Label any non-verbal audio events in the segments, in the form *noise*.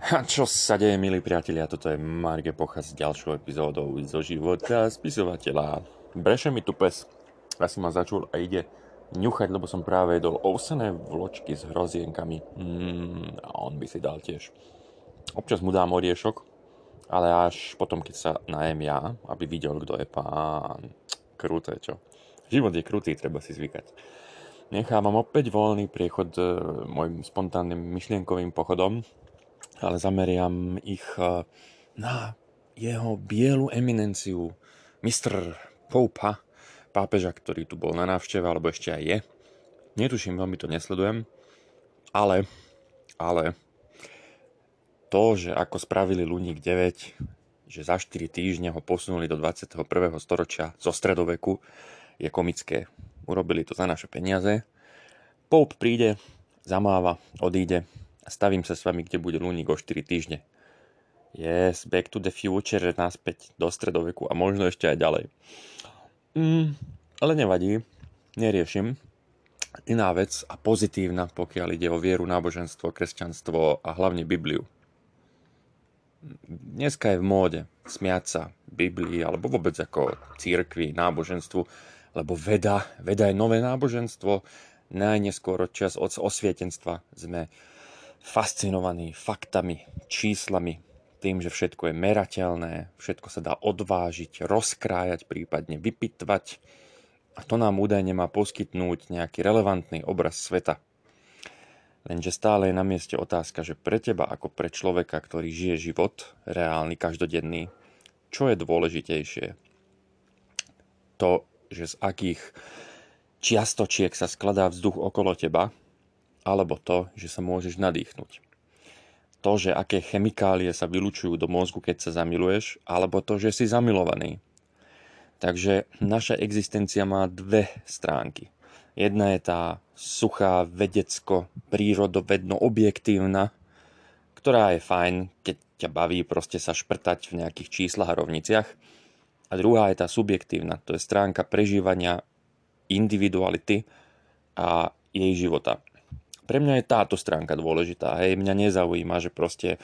A čo sa deje, milí priatelia? Toto je Mark Epocha s ďalšou epizódou zo života spisovateľa. Breše mi tu pes. Asi ma začul a ide ňuchať, lebo som práve jedol ovsené vločky s hrozienkami. Mm, a on by si dal tiež. Občas mu dám oriešok, ale až potom, keď sa najem ja, aby videl, kto je pán. Kruté, čo? Život je krutý, treba si zvykať. Nechávam opäť voľný priechod e, môjim spontánnym myšlienkovým pochodom ale zameriam ich eh, na jeho bielu eminenciu, mistr Poupa, pápeža, ktorý tu bol na návšteve, alebo ešte aj je. Netuším, veľmi to nesledujem, ale, ale to, že ako spravili Luník 9, že za 4 týždne ho posunuli do 21. storočia zo stredoveku, je komické. Urobili to za naše peniaze. Pope príde, zamáva, odíde, stavím sa s vami, kde bude Luník o 4 týždne. Yes, back to the future, naspäť do stredoveku a možno ešte aj ďalej. Mm, ale nevadí, neriešim. Iná vec a pozitívna, pokiaľ ide o vieru, náboženstvo, kresťanstvo a hlavne Bibliu. Dneska je v móde smiať sa Biblii alebo vôbec ako církvi, náboženstvu, lebo veda, veda je nové náboženstvo, najneskôr čas od osvietenstva sme fascinovaný faktami, číslami, tým, že všetko je merateľné, všetko sa dá odvážiť, rozkrájať, prípadne vypitvať. A to nám údajne má poskytnúť nejaký relevantný obraz sveta. Lenže stále je na mieste otázka, že pre teba ako pre človeka, ktorý žije život, reálny, každodenný, čo je dôležitejšie? To, že z akých čiastočiek sa skladá vzduch okolo teba alebo to, že sa môžeš nadýchnuť. To, že aké chemikálie sa vylučujú do mozgu, keď sa zamiluješ, alebo to, že si zamilovaný. Takže naša existencia má dve stránky. Jedna je tá suchá, vedecko, prírodovedno, objektívna, ktorá je fajn, keď ťa baví proste sa šprtať v nejakých číslach a rovniciach. A druhá je tá subjektívna, to je stránka prežívania individuality a jej života pre mňa je táto stránka dôležitá. Hej, mňa nezaujíma, že proste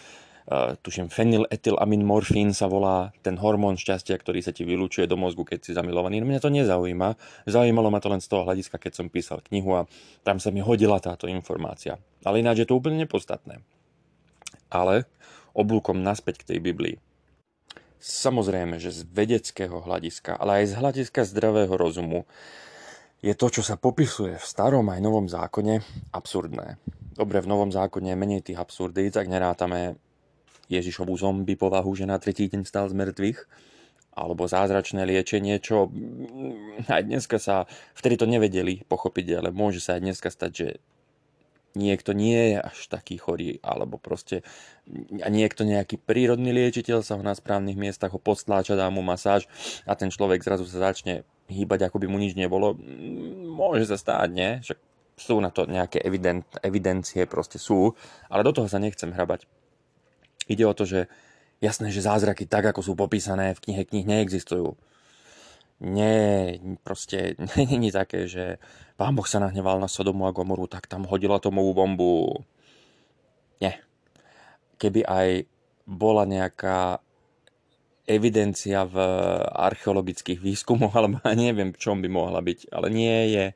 uh, tuším, fenyletylamine sa volá ten hormón šťastia, ktorý sa ti vylúčuje do mozgu, keď si zamilovaný. No mňa to nezaujíma. Zaujímalo ma to len z toho hľadiska, keď som písal knihu a tam sa mi hodila táto informácia. Ale ináč je to úplne nepodstatné. Ale oblúkom naspäť k tej Biblii. Samozrejme, že z vedeckého hľadiska, ale aj z hľadiska zdravého rozumu, je to, čo sa popisuje v starom aj novom zákone, absurdné. Dobre, v novom zákone je menej tých absurdít, tak nerátame Ježišovú zombie povahu, že na tretí deň stal z mŕtvych, alebo zázračné liečenie, čo aj dneska sa, vtedy to nevedeli pochopiť, ale môže sa aj dneska stať, že niekto nie je až taký chorý, alebo proste a niekto nejaký prírodný liečiteľ sa ho na správnych miestach ho podstláča, dá mu masáž a ten človek zrazu sa začne hýbať, ako by mu nič nebolo. Môže sa stáť, nie? Však sú na to nejaké evident, evidencie, proste sú, ale do toho sa nechcem hrabať. Ide o to, že jasné, že zázraky tak, ako sú popísané v knihe knih, neexistujú. Nie, proste *laughs* není také, že pán Boh sa nahneval na Sodomu a Gomoru, tak tam hodil atomovú bombu. Nie. Keby aj bola nejaká evidencia v archeologických výskumoch, *laughs* alebo neviem, čom by mohla byť, ale nie je.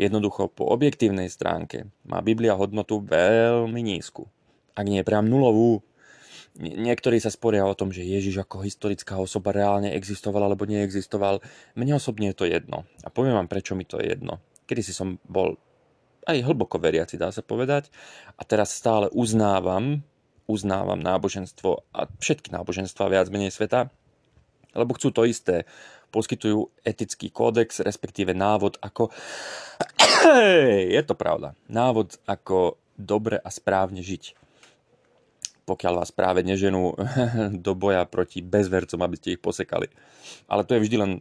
Jednoducho po objektívnej stránke má Biblia hodnotu veľmi nízku. Ak nie priam nulovú. Niektorí sa sporia o tom, že Ježiš ako historická osoba reálne existoval alebo neexistoval. Mne osobne je to jedno. A poviem vám, prečo mi to je jedno. Kedy si som bol aj hlboko veriaci, dá sa povedať. A teraz stále uznávam, uznávam náboženstvo a všetky náboženstva viac menej sveta, lebo chcú to isté. Poskytujú etický kódex, respektíve návod ako... *coughs* Je to pravda. Návod ako dobre a správne žiť. Pokiaľ vás práve neženú *laughs* do boja proti bezvercom, aby ste ich posekali. Ale to je vždy len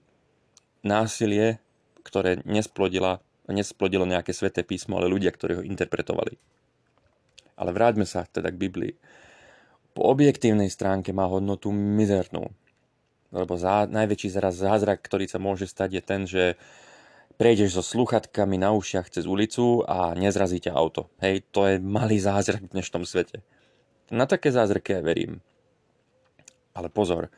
násilie, ktoré nesplodila, nesplodilo nejaké sveté písmo, ale ľudia, ktorí ho interpretovali. Ale vráťme sa teda k Biblii. Po objektívnej stránke má hodnotu mizernú. Lebo zá, najväčší zraz zázrak, ktorý sa môže stať, je ten, že prejdeš so sluchatkami na ušiach cez ulicu a nezrazíte auto. Hej, to je malý zázrak v dnešnom svete. Na také zázraky ja verím. Ale pozor,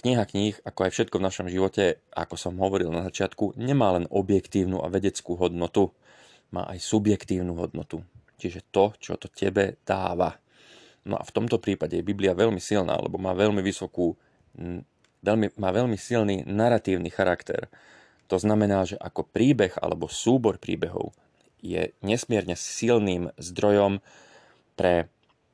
kniha kníh, ako aj všetko v našom živote, ako som hovoril na začiatku, nemá len objektívnu a vedeckú hodnotu, má aj subjektívnu hodnotu. Čiže to, čo to tebe dáva. No a v tomto prípade je Biblia veľmi silná, lebo má veľmi vysokú, veľmi, má veľmi silný narratívny charakter. To znamená, že ako príbeh alebo súbor príbehov je nesmierne silným zdrojom pre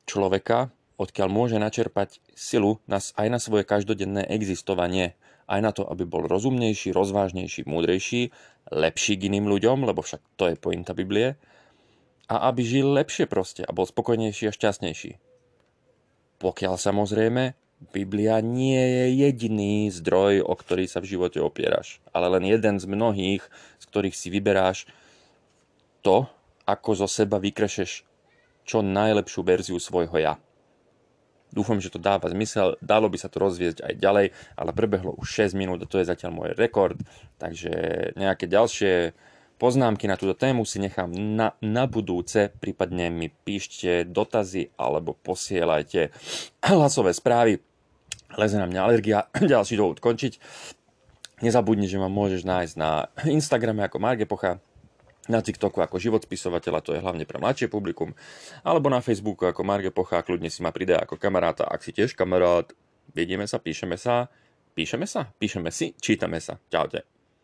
človeka, odkiaľ môže načerpať silu aj na svoje každodenné existovanie, aj na to, aby bol rozumnejší, rozvážnejší, múdrejší, lepší k iným ľuďom, lebo však to je pointa Biblie, a aby žil lepšie proste a bol spokojnejší a šťastnejší. Pokiaľ samozrejme Biblia nie je jediný zdroj, o ktorý sa v živote opieraš, ale len jeden z mnohých, z ktorých si vyberáš to, ako zo seba vykrešeš čo najlepšiu verziu svojho ja. Dúfam, že to dáva zmysel, dalo by sa to rozviesť aj ďalej, ale prebehlo už 6 minút a to je zatiaľ môj rekord, takže nejaké ďalšie poznámky na túto tému si nechám na, na budúce, prípadne mi píšte dotazy alebo posielajte *clears throat* hlasové správy. Leze na mňa alergia, *clears throat* ďalší dôvod končiť. Nezabudni, že ma môžeš nájsť na Instagrame ako Marge Pocha, na TikToku ako život spisovateľa, to je hlavne pre mladšie publikum, alebo na Facebooku ako Marge Pochá, kľudne si ma pridá ako kamaráta, ak si tiež kamarát, vidíme sa, píšeme sa, píšeme sa, píšeme si, čítame sa. Čaute.